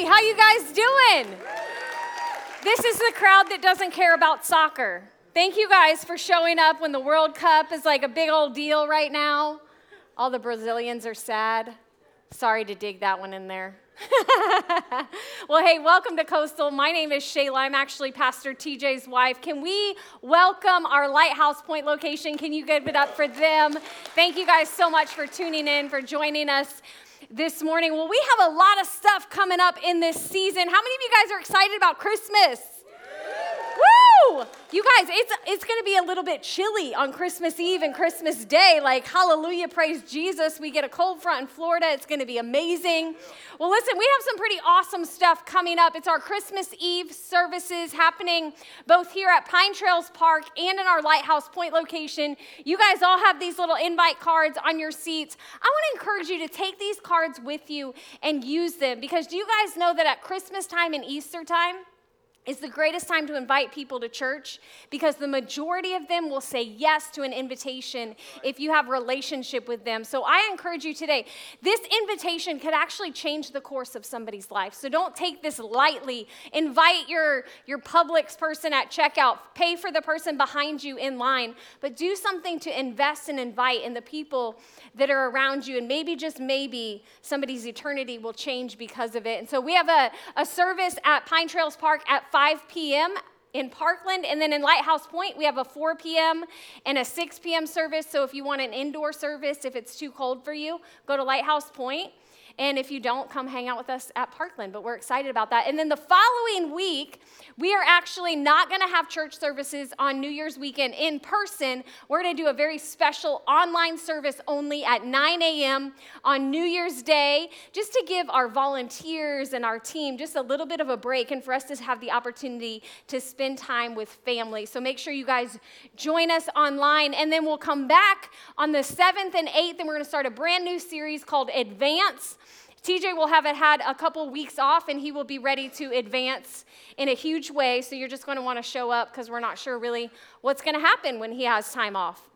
How you guys doing? This is the crowd that doesn't care about soccer. Thank you guys for showing up when the World Cup is like a big old deal right now. All the Brazilians are sad. Sorry to dig that one in there. well, hey, welcome to Coastal. My name is Shayla. I'm actually Pastor TJ's wife. Can we welcome our Lighthouse Point location? Can you give it up for them? Thank you guys so much for tuning in, for joining us this morning. Well, we have a lot of stuff coming up in this season. How many of you guys are excited about Christmas? You guys, it's it's going to be a little bit chilly on Christmas Eve and Christmas Day. Like hallelujah, praise Jesus. We get a cold front in Florida. It's going to be amazing. Well, listen, we have some pretty awesome stuff coming up. It's our Christmas Eve services happening both here at Pine Trails Park and in our Lighthouse Point location. You guys all have these little invite cards on your seats. I want to encourage you to take these cards with you and use them because do you guys know that at Christmas time and Easter time, is the greatest time to invite people to church because the majority of them will say yes to an invitation if you have relationship with them. So i encourage you today this invitation could actually change the course of somebody's life. So don't take this lightly. Invite your your publix person at checkout. Pay for the person behind you in line. But do something to invest and invite in the people that are around you. And maybe just maybe somebody's eternity will change because of it. And so we have a, a service at pine trails park at 5 p.m. in Parkland. And then in Lighthouse Point, we have a 4 p.m. and a 6 p.m. service. So if you want an indoor service, if it's too cold for you, go to Lighthouse Point. And if you don't, come hang out with us at Parkland. But we're excited about that. And then the following week, we are actually not going to have church services on New Year's weekend in person. We're going to do a very special online service only at 9 a.m. on New Year's Day, just to give our volunteers and our team just a little bit of a break and for us to have the opportunity to spend time with family. So make sure you guys join us online. And then we'll come back on the 7th and 8th, and we're going to start a brand new series called Advance. TJ will have had a couple weeks off and he will be ready to advance in a huge way. So you're just going to want to show up because we're not sure really what's going to happen when he has time off.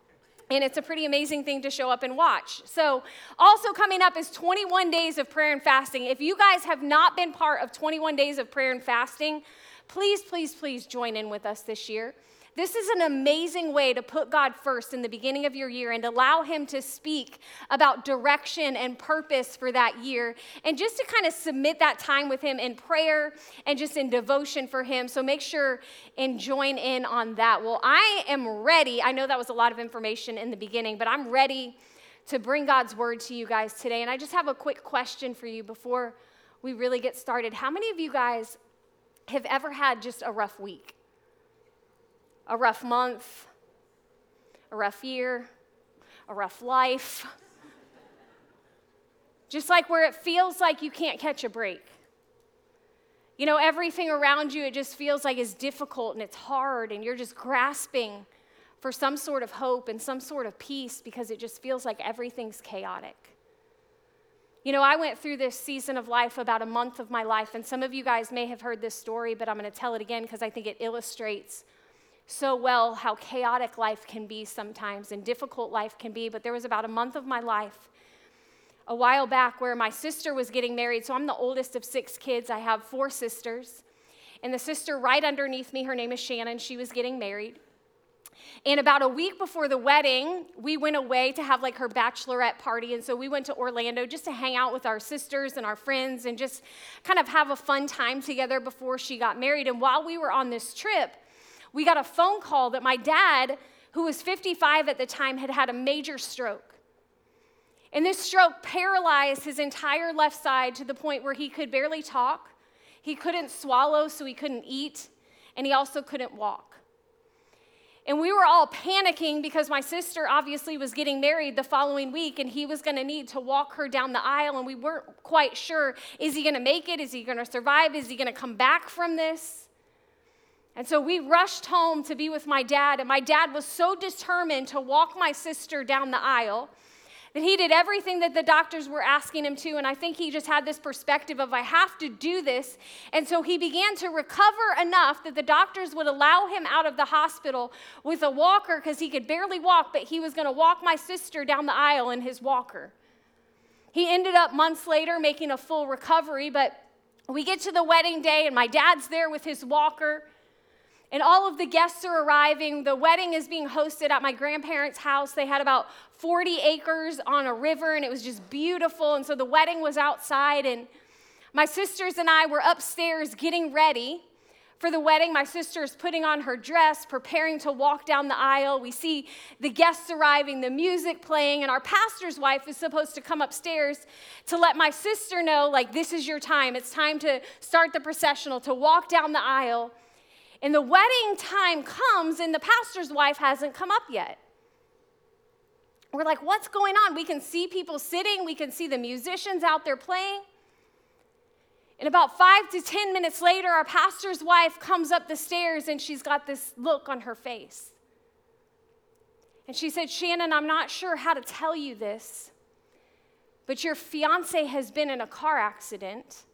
And it's a pretty amazing thing to show up and watch. So, also coming up is 21 days of prayer and fasting. If you guys have not been part of 21 days of prayer and fasting, please, please, please join in with us this year. This is an amazing way to put God first in the beginning of your year and allow Him to speak about direction and purpose for that year, and just to kind of submit that time with Him in prayer and just in devotion for Him. So make sure and join in on that. Well, I am ready. I know that was a lot of information in the beginning, but I'm ready to bring God's word to you guys today. And I just have a quick question for you before we really get started. How many of you guys have ever had just a rough week? A rough month, a rough year, a rough life. Just like where it feels like you can't catch a break. You know, everything around you, it just feels like it's difficult and it's hard, and you're just grasping for some sort of hope and some sort of peace because it just feels like everything's chaotic. You know, I went through this season of life about a month of my life, and some of you guys may have heard this story, but I'm going to tell it again because I think it illustrates so well how chaotic life can be sometimes and difficult life can be. But there was about a month of my life a while back where my sister was getting married. So I'm the oldest of six kids. I have four sisters. And the sister right underneath me, her name is Shannon, she was getting married. And about a week before the wedding, we went away to have like her bachelorette party. And so we went to Orlando just to hang out with our sisters and our friends and just kind of have a fun time together before she got married. And while we were on this trip, we got a phone call that my dad, who was 55 at the time, had had a major stroke. And this stroke paralyzed his entire left side to the point where he could barely talk, he couldn't swallow, so he couldn't eat, and he also couldn't walk. And we were all panicking because my sister obviously was getting married the following week and he was going to need to walk her down the aisle. And we weren't quite sure is he going to make it? Is he going to survive? Is he going to come back from this? And so we rushed home to be with my dad, and my dad was so determined to walk my sister down the aisle that he did everything that the doctors were asking him to. And I think he just had this perspective of, I have to do this. And so he began to recover enough that the doctors would allow him out of the hospital with a walker because he could barely walk, but he was going to walk my sister down the aisle in his walker. He ended up months later making a full recovery, but We get to the wedding day, and my dad's there with his walker, and all of the guests are arriving. The wedding is being hosted at my grandparents' house. They had about 40 acres on a river, and it was just beautiful. And so the wedding was outside, and my sisters and I were upstairs getting ready for the wedding. My sister is putting on her dress, preparing to walk down the aisle. We see the guests arriving, the music playing, and our pastor's wife is supposed to come upstairs to let my sister know, like, this is your time. It's time to start the processional, to walk down the aisle. And the wedding time comes, and the pastor's wife hasn't come up yet. We're like, what's going on? We can see people sitting, we can see the musicians out there playing. And about five to 10 minutes later, our pastor's wife comes up the stairs and she's got this look on her face. And she said, Shannon, I'm not sure how to tell you this, but your fiance has been in a car accident.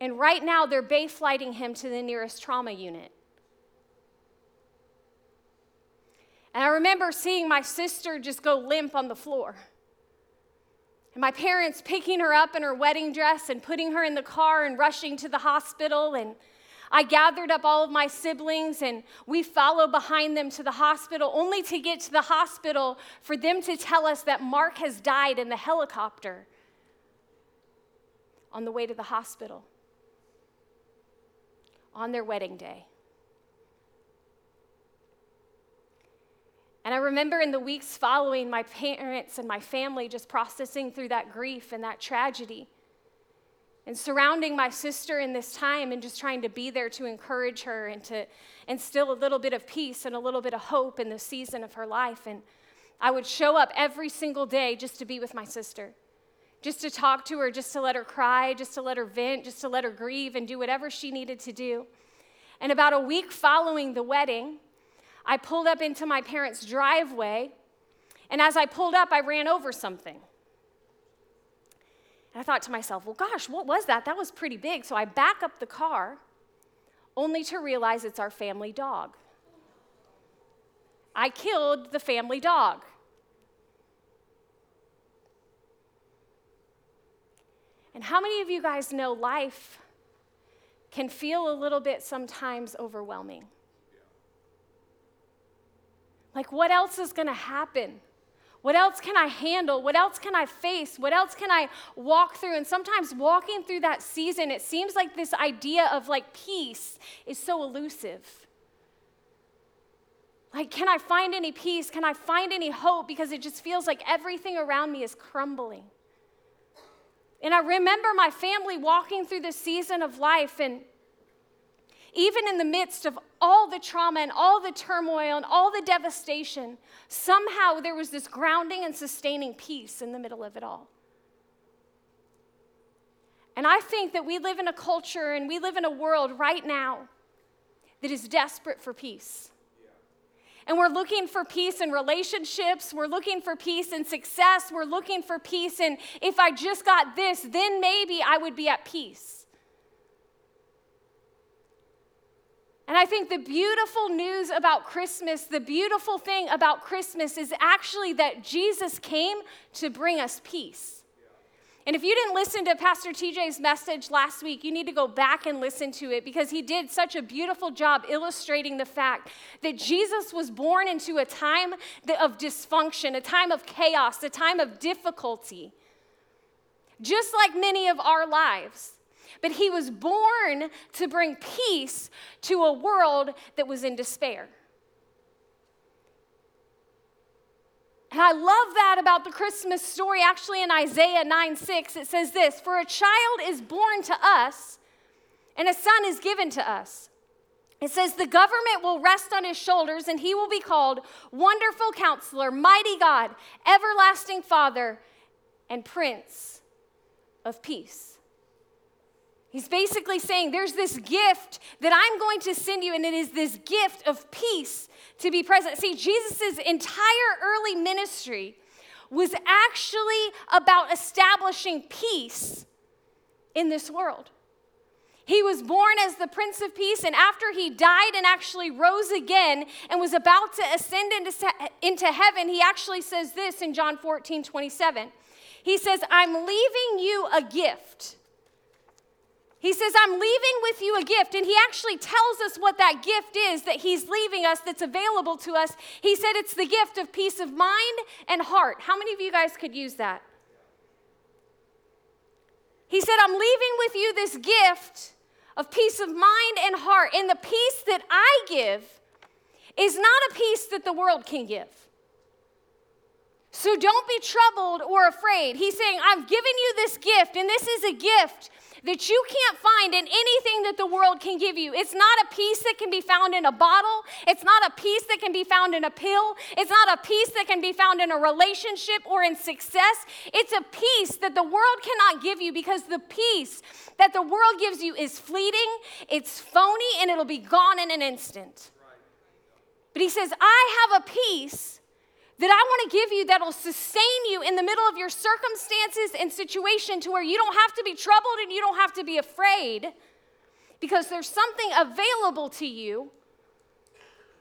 And right now, they're bay flighting him to the nearest trauma unit. And I remember seeing my sister just go limp on the floor. And my parents picking her up in her wedding dress and putting her in the car and rushing to the hospital. And I gathered up all of my siblings and we followed behind them to the hospital, only to get to the hospital for them to tell us that Mark has died in the helicopter on the way to the hospital on their wedding day. And I remember in the weeks following, my parents and my family just processing through that grief and that tragedy. And surrounding my sister in this time and just trying to be there to encourage her and to instill a little bit of peace and a little bit of hope in the season of her life. And I would show up every single day just to be with my sister, just to talk to her, just to let her cry, just to let her vent, just to let her grieve and do whatever she needed to do. And about a week following the wedding, I pulled up into my parents' driveway, and as I pulled up, I ran over something. And I thought to myself, well, gosh, what was that? That was pretty big. So I back up the car, only to realize it's our family dog. I killed the family dog. And how many of you guys know life can feel a little bit sometimes overwhelming? Like, what else is going to happen? What else can I handle? What else can I face? What else can I walk through? And sometimes walking through that season, it seems like this idea of like peace is so elusive. Like, can I find any peace? Can I find any hope? Because it just feels like everything around me is crumbling. And I remember my family walking through this season of life, and even in the midst of all the trauma and all the turmoil and all the devastation, somehow there was this grounding and sustaining peace in the middle of it all. And I think that we live in a culture and we live in a world right now that is desperate for peace. And we're looking for peace in relationships. We're looking for peace in success. We're looking for peace in if I just got this, then maybe I would be at peace. And I think the beautiful news about Christmas, the beautiful thing about Christmas is actually that Jesus came to bring us peace. And if you didn't listen to Pastor TJ's message last week, you need to go back and listen to it because he did such a beautiful job illustrating the fact that Jesus was born into a time of dysfunction, a time of chaos, a time of difficulty, just like many of our lives. But he was born to bring peace to a world that was in despair. And I love that about the Christmas story. Actually, in Isaiah 9 6, it says this For a child is born to us, and a son is given to us. It says, The government will rest on his shoulders, and he will be called Wonderful Counselor, Mighty God, Everlasting Father, and Prince of Peace. He's basically saying there's this gift that I'm going to send you, and it is this gift of peace to be present. See, Jesus' entire early ministry was actually about establishing peace in this world. He was born as the Prince of Peace, and after he died and actually rose again and was about to ascend into, into heaven, he actually says this in John 14 27. He says, I'm leaving you a gift He says, I'm leaving with you a gift. And he actually tells us what that gift is that he's leaving us that's available to us. He said it's the gift of peace of mind and heart. How many of you guys could use that? He said, I'm leaving with you this gift of peace of mind and heart. And the peace that I give is not a peace that the world can give. So don't be troubled or afraid. He's saying, I've given you this gift, and this is a gift that you can't find in anything that the world can give you. It's not a peace that can be found in a bottle. It's not a peace that can be found in a pill. It's not a peace that can be found in a relationship or in success. It's a peace that the world cannot give you because the peace that the world gives you is fleeting, it's phony, and it'll be gone in an instant. But he says, I have a peace that I want to give you that'll sustain you in the middle of your circumstances and situation to where you don't have to be troubled and you don't have to be afraid because there's something available to you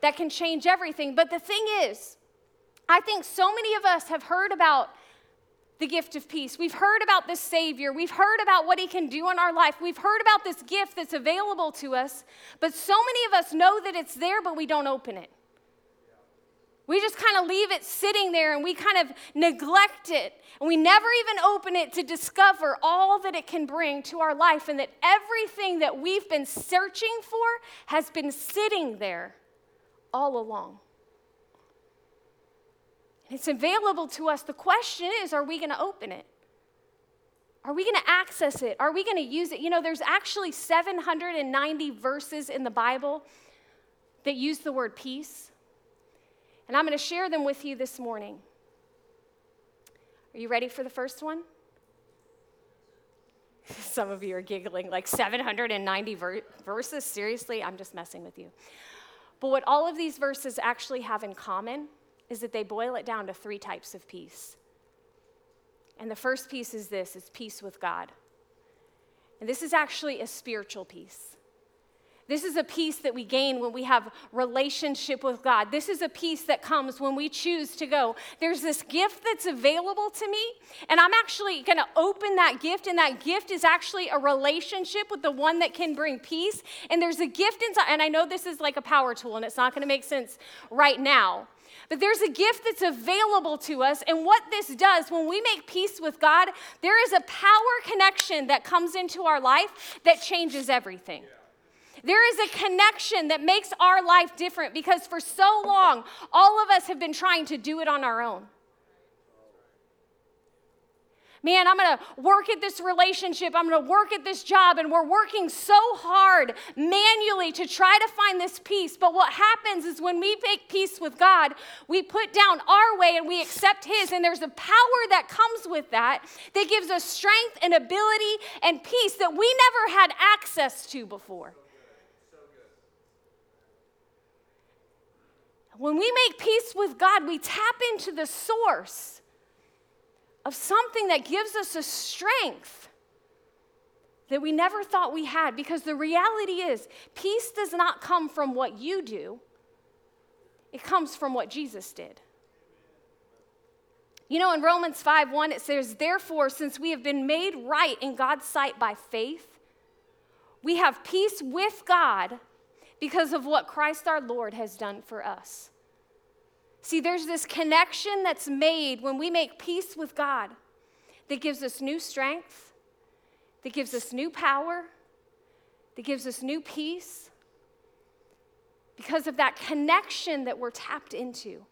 that can change everything. But the thing is, I think so many of us have heard about the gift of peace. We've heard about this Savior. We've heard about what He can do in our life. We've heard about this gift that's available to us. But so many of us know that it's there, but we don't open it. We just kind of leave it sitting there and we kind of neglect it. And we never even open it to discover all that it can bring to our life and that everything that we've been searching for has been sitting there all along. It's available to us. The question is are we going to open it? Are we going to access it? Are we going to use it? You know, there's actually 790 verses in the Bible that use the word peace. And I'm going to share them with you this morning. Are you ready for the first one? Some of you are giggling, like 790 ver- verses? Seriously? I'm just messing with you. But what all of these verses actually have in common is that they boil it down to three types of peace. And the first piece is this is peace with God. And this is actually a spiritual peace. This is a peace that we gain when we have relationship with God. This is a peace that comes when we choose to go. There's this gift that's available to me, and I'm actually going to open that gift, and that gift is actually a relationship with the one that can bring peace. And there's a gift inside, and I know this is like a power tool, and it's not going to make sense right now. But there's a gift that's available to us. And what this does, when we make peace with God, there is a power connection that comes into our life that changes everything. Yeah. There is a connection that makes our life different because for so long, all of us have been trying to do it on our own. Man, I'm gonna work at this relationship, I'm gonna work at this job, and we're working so hard manually to try to find this peace. But what happens is when we make peace with God, we put down our way and we accept His, and there's a power that comes with that that gives us strength and ability and peace that we never had access to before. When we make peace with God, we tap into the source of something that gives us a strength that we never thought we had. Because the reality is, peace does not come from what you do, it comes from what Jesus did. You know, in Romans 5 1, it says, Therefore, since we have been made right in God's sight by faith, we have peace with God because of what Christ our Lord has done for us. See, there's this connection that's made when we make peace with God that gives us new strength, that gives us new power, that gives us new peace because of that connection that we're tapped into.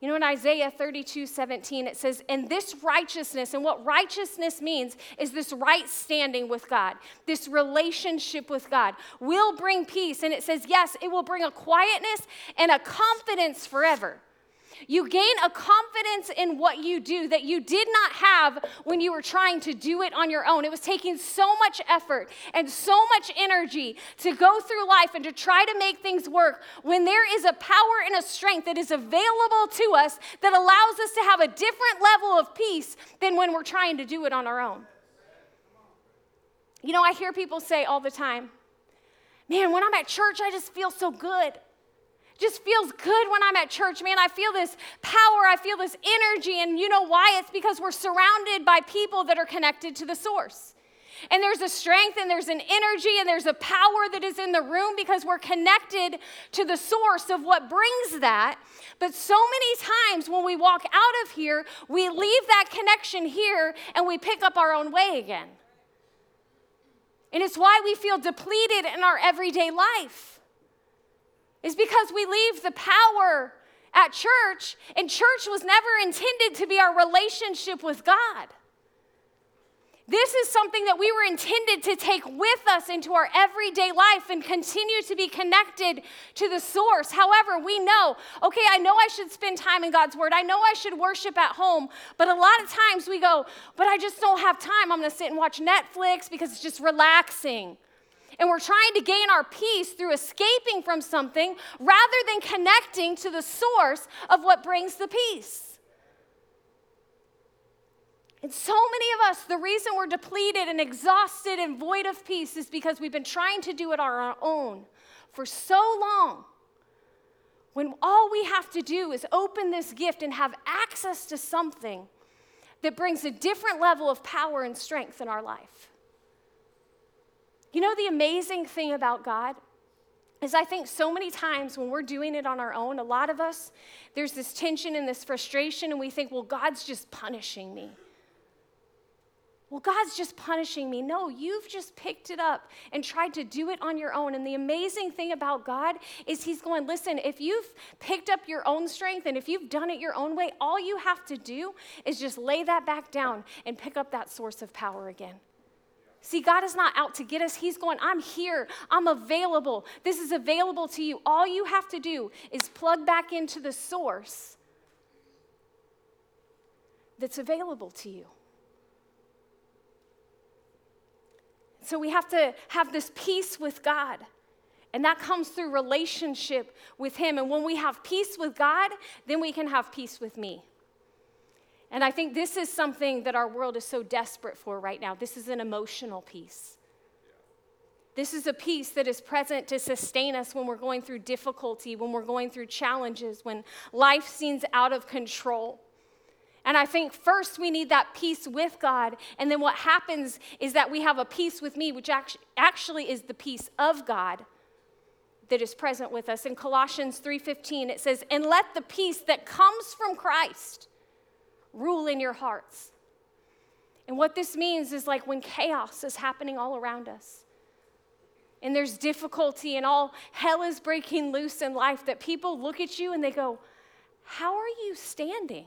You know, in Isaiah 32 17, it says, And this righteousness, and what righteousness means is this right standing with God, this relationship with God, will bring peace. And it says, Yes, it will bring a quietness and a confidence forever. You gain a confidence in what you do that you did not have when you were trying to do it on your own. It was taking so much effort and so much energy to go through life and to try to make things work when there is a power and a strength that is available to us that allows us to have a different level of peace than when we're trying to do it on our own. You know, I hear people say all the time, man, when I'm at church, I just feel so good just feels good when I'm at church. Man, I feel this power, I feel this energy. And you know why? It's because we're surrounded by people that are connected to the source. And there's a strength and there's an energy and there's a power that is in the room because we're connected to the source of what brings that. But so many times when we walk out of here, we leave that connection here and we pick up our own way again. And it's why we feel depleted in our everyday life. Is because we leave the power at church, and church was never intended to be our relationship with God. This is something that we were intended to take with us into our everyday life and continue to be connected to the source. However, we know, okay, I know I should spend time in God's word. I know I should worship at home. But a lot of times we go, but I just don't have time. I'm going to sit and watch Netflix because it's just relaxing. And we're trying to gain our peace through escaping from something rather than connecting to the source of what brings the peace. And so many of us, the reason we're depleted and exhausted and void of peace is because we've been trying to do it on our own for so long. When all we have to do is open this gift and have access to something that brings a different level of power and strength in our life. You know, the amazing thing about God is I think so many times when we're doing it on our own, a lot of us, there's this tension and this frustration, and we think, well, God's just punishing me well, God's just punishing me. No, you've just picked it up and tried to do it on your own. And the amazing thing about God is He's going, listen, if you've picked up your own strength and if you've done it your own way, all you have to do is just lay that back down and pick up that source of power again. See, God is not out to get us. He's going, I'm here. I'm available. This is available to you. All you have to do is plug back into the source that's available to you. So we have to have this peace with God. And that comes through relationship with Him. And when we have peace with God, then we can have peace with me. And I think this is something that our world is so desperate for right now. This is an emotional peace. This is a peace that is present to sustain us when we're going through difficulty, when we're going through challenges, when life seems out of control. And I think first we need that peace with God. And then what happens is that we have a peace with me, which actually is the peace of God that is present with us. In Colossians 3:15 it says, "And let the peace that comes from Christ rule in your hearts." And what this means is like when chaos is happening all around us. And there's difficulty and all hell is breaking loose in life that people look at you and they go, "How are you standing?"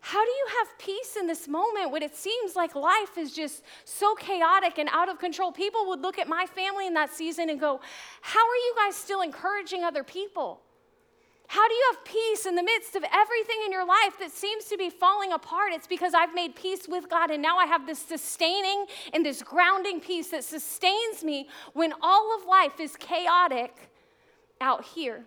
How do you have peace in this moment when it seems like life is just so chaotic and out of control? People would look at my family in that season and go, How are you guys still encouraging other people? How do you have peace in the midst of everything in your life that seems to be falling apart? It's because I've made peace with God, and now I have this sustaining and this grounding peace that sustains me when all of life is chaotic out here.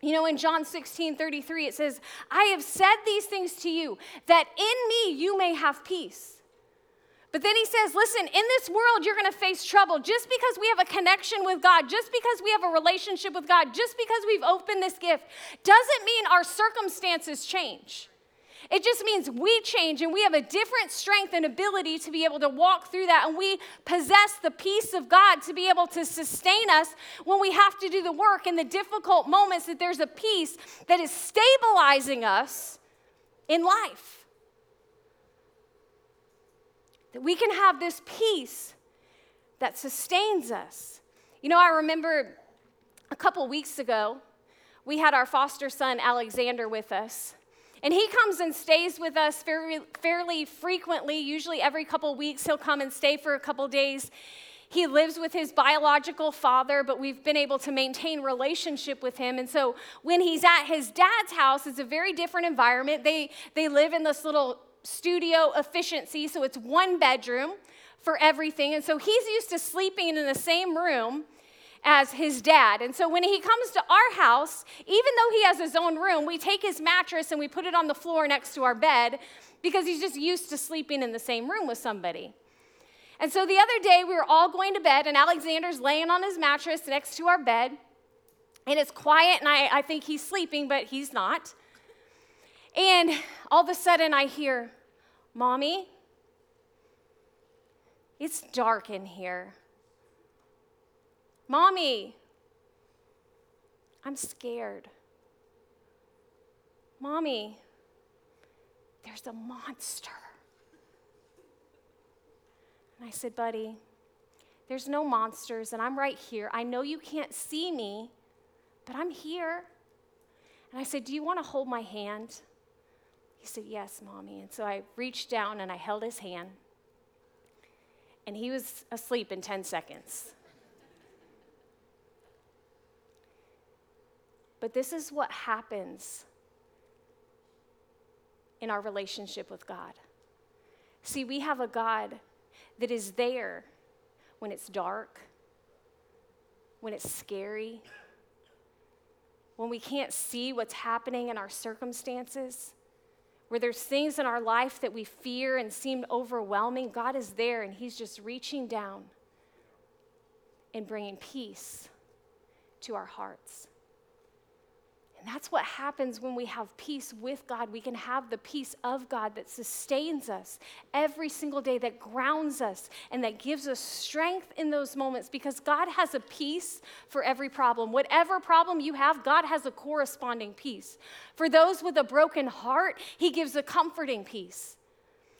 You know, in John 16 33, it says, I have said these things to you that in me you may have peace. But then he says, listen, in this world you're going to face trouble. Just because we have a connection with God, just because we have a relationship with God, just because we've opened this gift, doesn't mean our circumstances change. It just means we change and we have a different strength and ability to be able to walk through that. And we possess the peace of God to be able to sustain us when we have to do the work in the difficult moments, that there's a peace that is stabilizing us in life. That we can have this peace that sustains us. You know, I remember a couple weeks ago, we had our foster son Alexander with us. And he comes and stays with us fairly, fairly frequently, usually every couple weeks. He'll come and stay for a couple days. He lives with his biological father, but we've been able to maintain relationship with him. And so when he's at his dad's house, it's a very different environment. They, they live in this little studio efficiency, so it's one bedroom for everything. And so he's used to sleeping in the same room as his dad. And so when he comes to our house, even though he has his own room, we take his mattress and we put it on the floor next to our bed because he's just used to sleeping in the same room with somebody. And so the other day, we were all going to bed, and Alexander's laying on his mattress next to our bed. And it's quiet, and I, I think he's sleeping, but he's not. And all of a sudden, I hear, Mommy. It's dark in here. Mommy, I'm scared. Mommy, there's a monster. And I said, Buddy, there's no monsters, and I'm right here. I know you can't see me, but I'm here. And I said, Do you want to hold my hand? He said, Yes, mommy. And so I reached down and I held his hand. And he was asleep in 10 seconds. But this is what happens in our relationship with God. See, we have a God that is there when it's dark, when it's scary, when we can't see what's happening in our circumstances, where there's things in our life that we fear and seem overwhelming. God is there and He's just reaching down and bringing peace to our hearts. And that's what happens when we have peace with God. We can have the peace of God that sustains us every single day, that grounds us, and that gives us strength in those moments because God has a peace for every problem. Whatever problem you have, God has a corresponding peace. For those with a broken heart, He gives a comforting peace.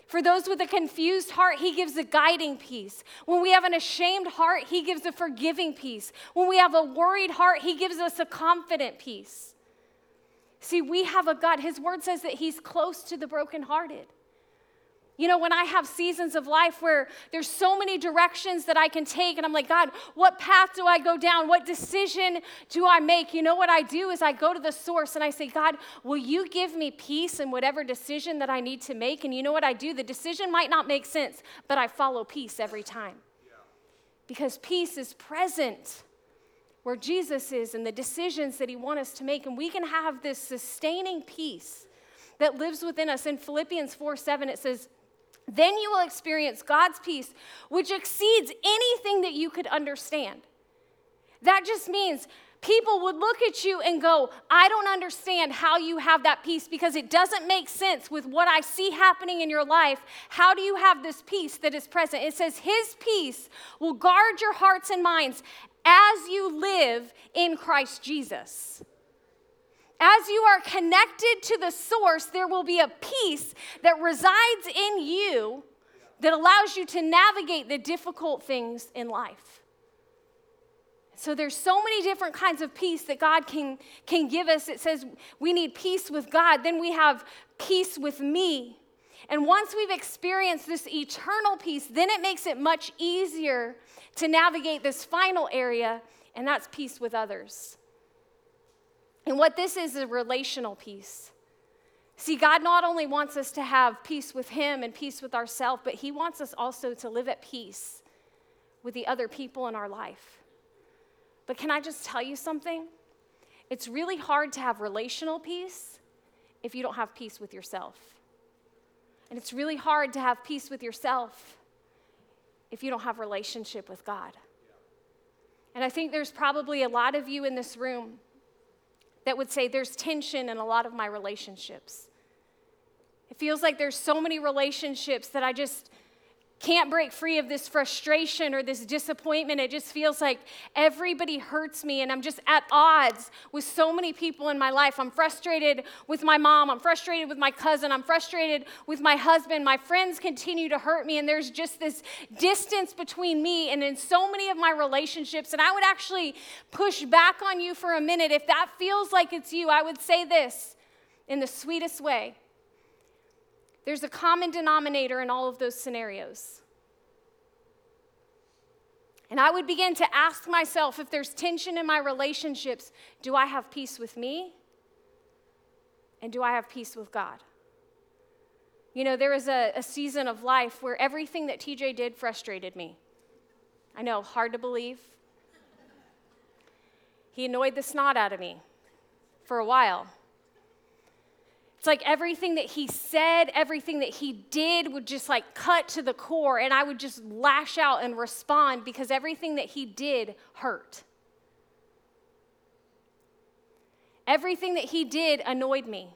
For those with a confused heart, He gives a guiding peace. When we have an ashamed heart, He gives a forgiving peace. When we have a worried heart, He gives us a confident peace. See, we have a God, His word says that He's close to the brokenhearted. You know, when I have seasons of life where there's so many directions that I can take, and I'm like, God, what path do I go down? What decision do I make? You know what I do is I go to the source and I say, God, will you give me peace in whatever decision that I need to make? And you know what I do? The decision might not make sense, but I follow peace every time. Because peace is present where Jesus is and the decisions that he wants us to make. And we can have this sustaining peace that lives within us. In Philippians 4 7, it says, Then you will experience God's peace, which exceeds anything that you could understand. That just means people would look at you and go, I don't understand how you have that peace because it doesn't make sense with what I see happening in your life. How do you have this peace that is present? It says, His peace will guard your hearts and minds as you live in Christ Jesus. As you are connected to the source, there will be a peace that resides in you that allows you to navigate the difficult things in life. So there's so many different kinds of peace that God can, can give us. It says we need peace with God, then we have peace with me. And once we've experienced this eternal peace, then it makes it much easier to navigate this final area, and that's peace with others. And what this is is a relational peace. See, God not only wants us to have peace with Him and peace with ourselves, but He wants us also to live at peace with the other people in our life. But can I just tell you something? It's really hard to have relational peace if you don't have peace with yourself. And it's really hard to have peace with yourself if you don't have relationship with God. And I think there's probably a lot of you in this room that would say there's tension in a lot of my relationships. It feels like there's so many relationships that I just can't break free of this frustration or this disappointment. It just feels like everybody hurts me, and I'm just at odds with so many people in my life. I'm frustrated with my mom, I'm frustrated with my cousin, I'm frustrated with my husband. My friends continue to hurt me, and there's just this distance between me and in so many of my relationships. And I would actually push back on you for a minute. If that feels like it's you, I would say this in the sweetest way. There's a common denominator in all of those scenarios. And I would begin to ask myself if there's tension in my relationships, do I have peace with me? And do I have peace with God? You know, there was a, a season of life where everything that TJ did frustrated me. I know, hard to believe. He annoyed the snot out of me for a while. It's like everything that he said, everything that he did would just like cut to the core, and I would just lash out and respond because everything that he did hurt. Everything that he did annoyed me.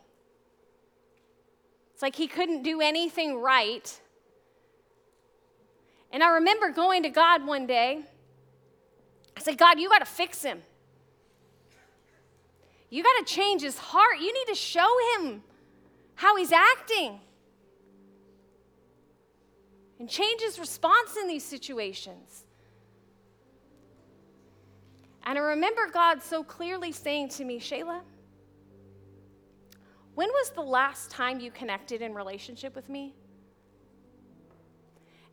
It's like he couldn't do anything right. And I remember going to God one day. I said, God, you got to fix him. You got to change his heart. You need to show him how he's acting and change his response in these situations. And I remember God so clearly saying to me, Shayla, when was the last time you connected in relationship with me?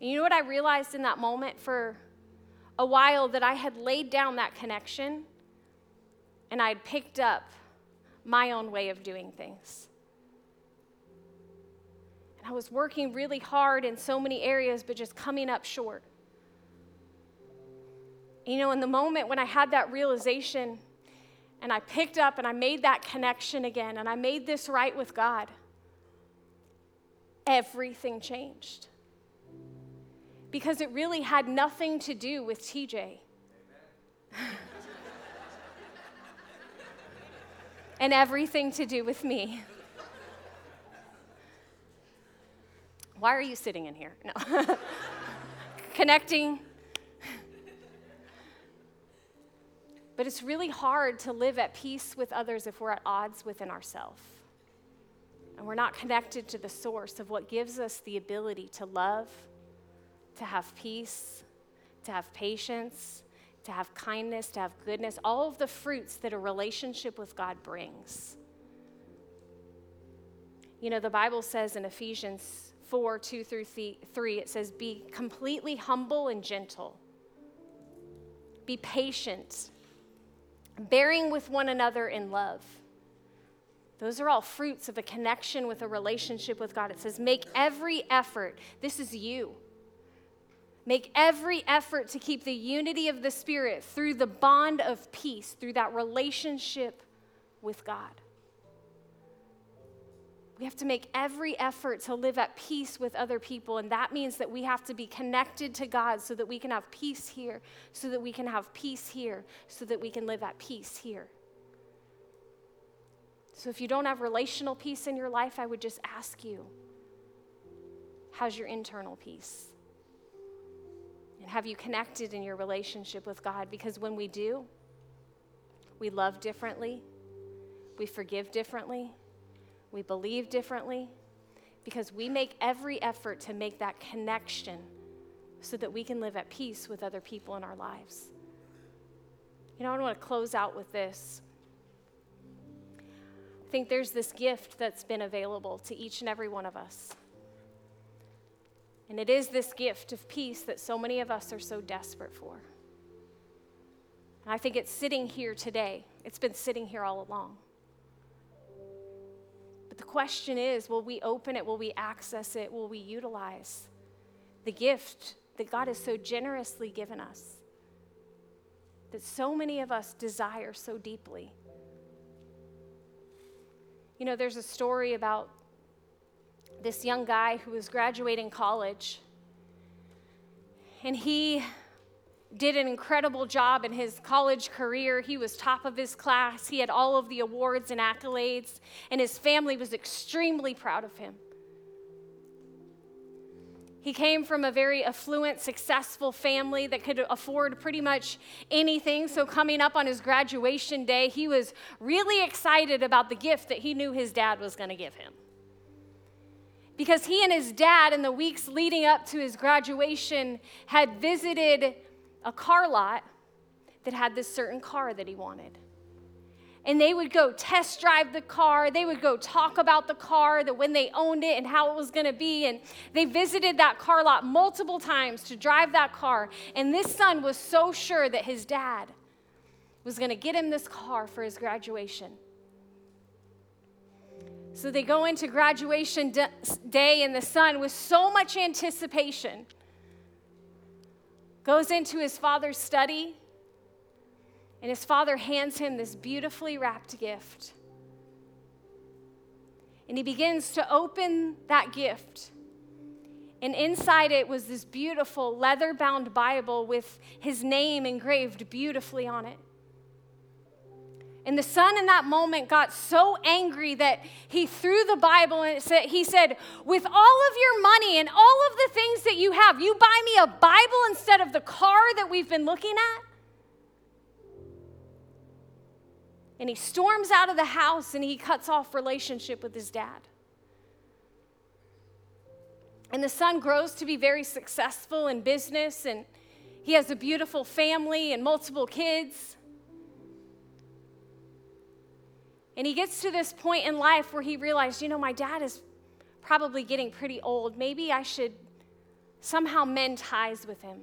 And you know what I realized in that moment for a while that I had laid down that connection and I had picked up my own way of doing things. And I was working really hard in so many areas, but just coming up short. You know, in the moment when I had that realization and I picked up and I made that connection again and I made this right with God, everything changed. Because it really had nothing to do with TJ. and everything to do with me. Why are you sitting in here? No. Connecting. But it's really hard to live at peace with others if we're at odds within ourselves. And we're not connected to the source of what gives us the ability to love, to have peace, to have patience, to have kindness, to have goodness, all of the fruits that a relationship with God brings. You know, the Bible says in Ephesians 4 2 through 3, it says, Be completely humble and gentle. Be patient, bearing with one another in love. Those are all fruits of a connection with a relationship with God. It says, Make every effort. This is you. Make every effort to keep the unity of the Spirit through the bond of peace, through that relationship with God. We have to make every effort to live at peace with other people, and that means that we have to be connected to God so that we can have peace here, so that we can have peace here, so that we can live at peace here. So if you don't have relational peace in your life, I would just ask you how's your internal peace? And have you connected in your relationship with God? Because when we do, we love differently, we forgive differently we believe differently, because we make every effort to make that connection so that we can live at peace with other people in our lives. You know, I want to close out with this. I think there's this gift that's been available to each and every one of us. And it is this gift of peace that so many of us are so desperate for. And I think it's sitting here today. It's been sitting here all along. But the question is will we open it? Will we access it? Will we utilize the gift that God has so generously given us? That so many of us desire so deeply. You know, there's a story about this young guy who was graduating college, and he did an incredible job in his college career. He was top of his class. He had all of the awards and accolades, and his family was extremely proud of him. He came from a very affluent, successful family that could afford pretty much anything. So, coming up on his graduation day, he was really excited about the gift that he knew his dad was going to give him. Because he and his dad, in the weeks leading up to his graduation, had visited a car lot that had this certain car that he wanted. And they would go test drive the car. They would go talk about the car, that when they owned it and how it was going to be. And they visited that car lot multiple times to drive that car. And this son was so sure that his dad was going to get him this car for his graduation. So they go into graduation day, and the son, with so much anticipation, goes into his father's study, and his father hands him this beautifully wrapped gift. And he begins to open that gift. And inside it was this beautiful leather bound Bible with his name engraved beautifully on it. And the son in that moment got so angry that he threw the Bible and said, he said, With all of your money and all of the things that you have, you buy me a Bible instead of the car that we've been looking at? And he storms out of the house and he cuts off relationship with his dad. And the son grows to be very successful in business and he has a beautiful family and multiple kids. And he gets to this point in life where he realized, you know, my dad is probably getting pretty old. Maybe I should somehow mend ties with him.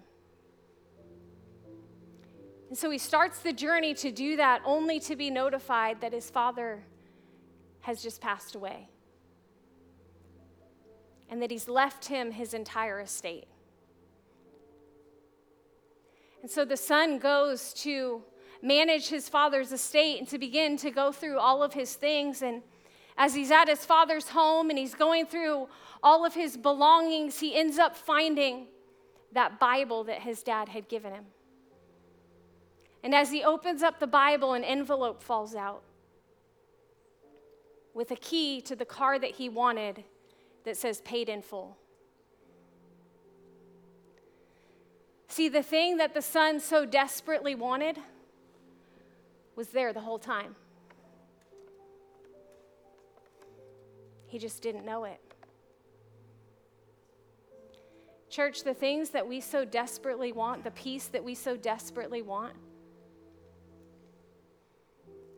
And so he starts the journey to do that, only to be notified that his father has just passed away and that he's left him his entire estate. And so the son goes to manage his father's estate and to begin to go through all of his things. And as he's at his father's home and he's going through all of his belongings, he ends up finding that Bible that his dad had given him. And as he opens up the Bible, an envelope falls out with a key to the car that he wanted that says paid in full. See, the thing that the son so desperately wanted was there the whole time. He just didn't know it. Church, the things that we so desperately want, the peace that we so desperately want,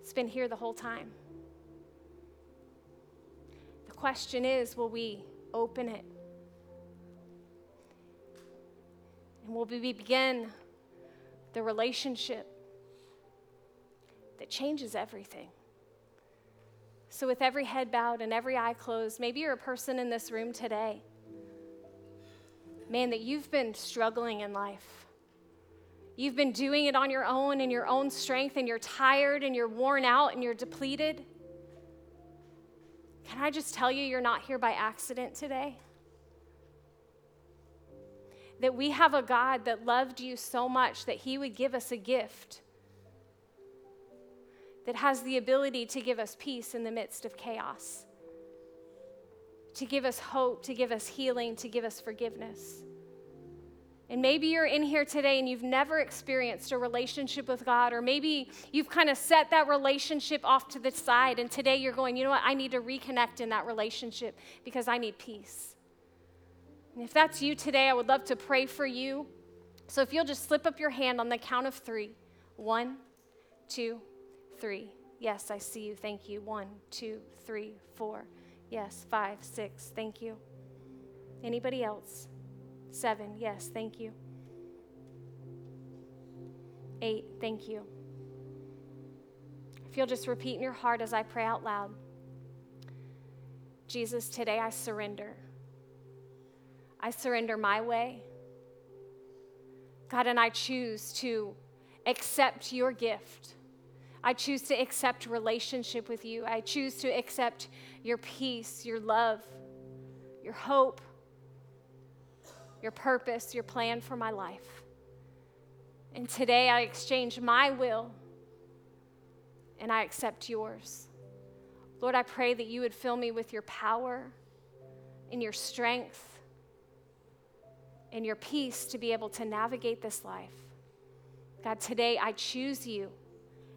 it's been here the whole time. The question is will we open it? And will we begin the relationship that changes everything. So, with every head bowed and every eye closed, maybe you're a person in this room today, man, that you've been struggling in life. You've been doing it on your own in your own strength, and you're tired and you're worn out and you're depleted. Can I just tell you, you're not here by accident today? That we have a God that loved you so much that He would give us a gift that has the ability to give us peace in the midst of chaos, to give us hope, to give us healing, to give us forgiveness. And maybe you're in here today and you've never experienced a relationship with God, or maybe you've kind of set that relationship off to the side, and today you're going, you know what, I need to reconnect in that relationship because I need peace. And if that's you today, I would love to pray for you. So if you'll just slip up your hand on the count of three one, two, three. Yes, I see you. Thank you. One, two, three, four. Yes, five, six. Thank you. Anybody else? Seven. Yes, thank you. Eight. Thank you. If you'll just repeat in your heart as I pray out loud Jesus, today I surrender. I surrender my way. God, and I choose to accept your gift I choose to accept relationship with you. I choose to accept your peace, your love, your hope, your purpose, your plan for my life. And today I exchange my will and I accept yours. Lord, I pray that you would fill me with your power and your strength and your peace to be able to navigate this life. God, today I choose you.